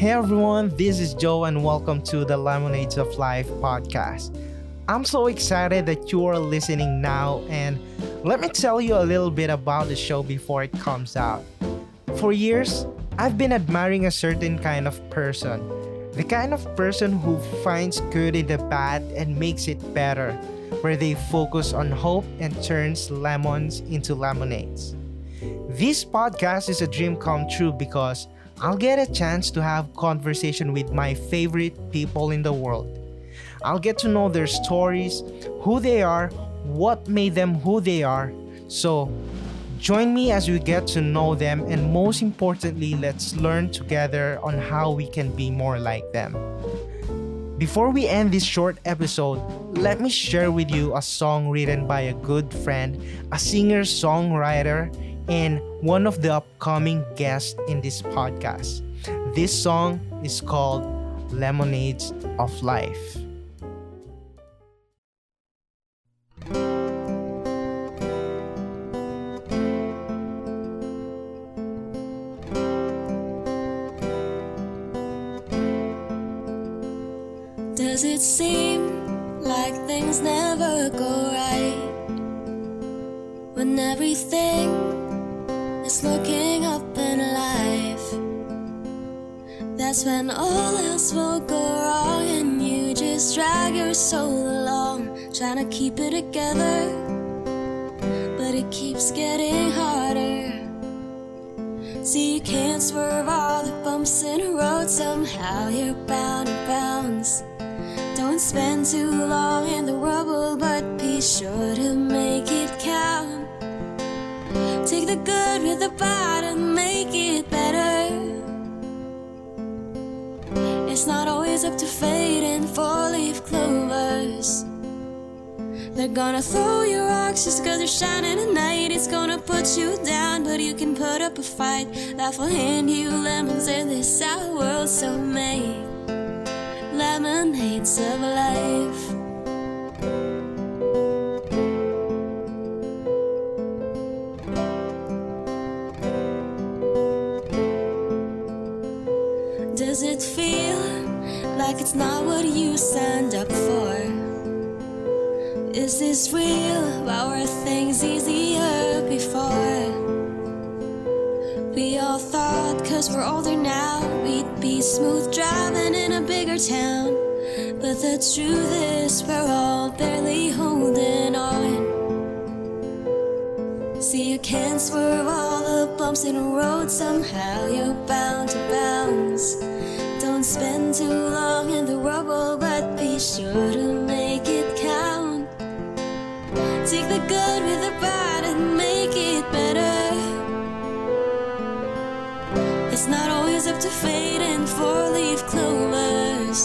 Hey everyone, this is Joe, and welcome to the Lemonades of Life podcast. I'm so excited that you are listening now, and let me tell you a little bit about the show before it comes out. For years, I've been admiring a certain kind of person, the kind of person who finds good in the bad and makes it better, where they focus on hope and turns lemons into lemonades. This podcast is a dream come true because I'll get a chance to have conversation with my favorite people in the world. I'll get to know their stories, who they are, what made them who they are. So, join me as we get to know them and most importantly, let's learn together on how we can be more like them. Before we end this short episode, let me share with you a song written by a good friend, a singer songwriter, and one of the upcoming guests in this podcast. This song is called Lemonades of Life. Does it seem like things never go right? When everything is looking up in life, that's when all else will go wrong, and you just drag your soul along, trying to keep it together, but it keeps getting harder. See, you can't swerve all the bumps in the road, somehow you're bound to bounce. Don't spend too long in the rubble, but be sure to make it. Take the good with the bad and make it better. It's not always up to fate and four leaf clovers. They're gonna throw you rocks just cause you're shining at night. It's gonna put you down, but you can put up a fight. Life will hand you lemons in this sour world, so make lemonades of life. Like it's not what you signed up for? Is this real? Why were things easier before? We all thought, cause we're older now, we'd be smooth driving in a bigger town. But the truth is, we're all barely holding on. See, you can't swerve all the bumps in the road, somehow you're bound to bounce. Don't spend too sure to make it count. Take the good with the bad and make it better. It's not always up to fate and four leaf clovers.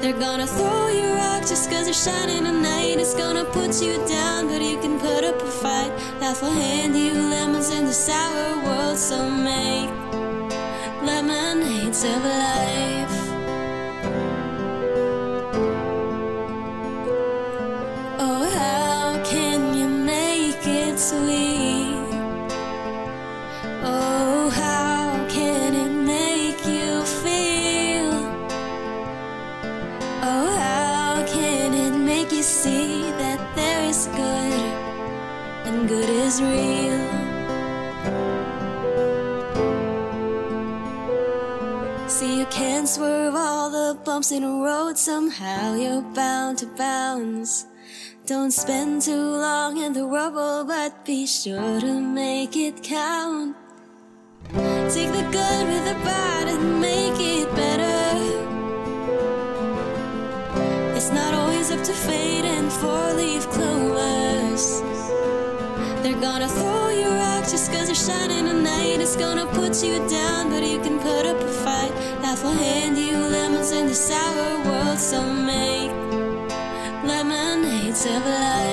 They're gonna throw you rock just cause you're shining at night. It's gonna put you down, but you can put up a fight. Life will hand you lemons in the sour world, so make lemonades of life. Make you see that there is good and good is real? See, you can't swerve all the bumps in the road, somehow you're bound to bounce. Don't spend too long in the rubble, but be sure to make it count. Take the good with the bad and make four leaf clovers. They're gonna throw you rocks just cause you're shining at night. It's gonna put you down, but you can put up a fight. Life will hand you lemons in the sour world, so make lemonades of life.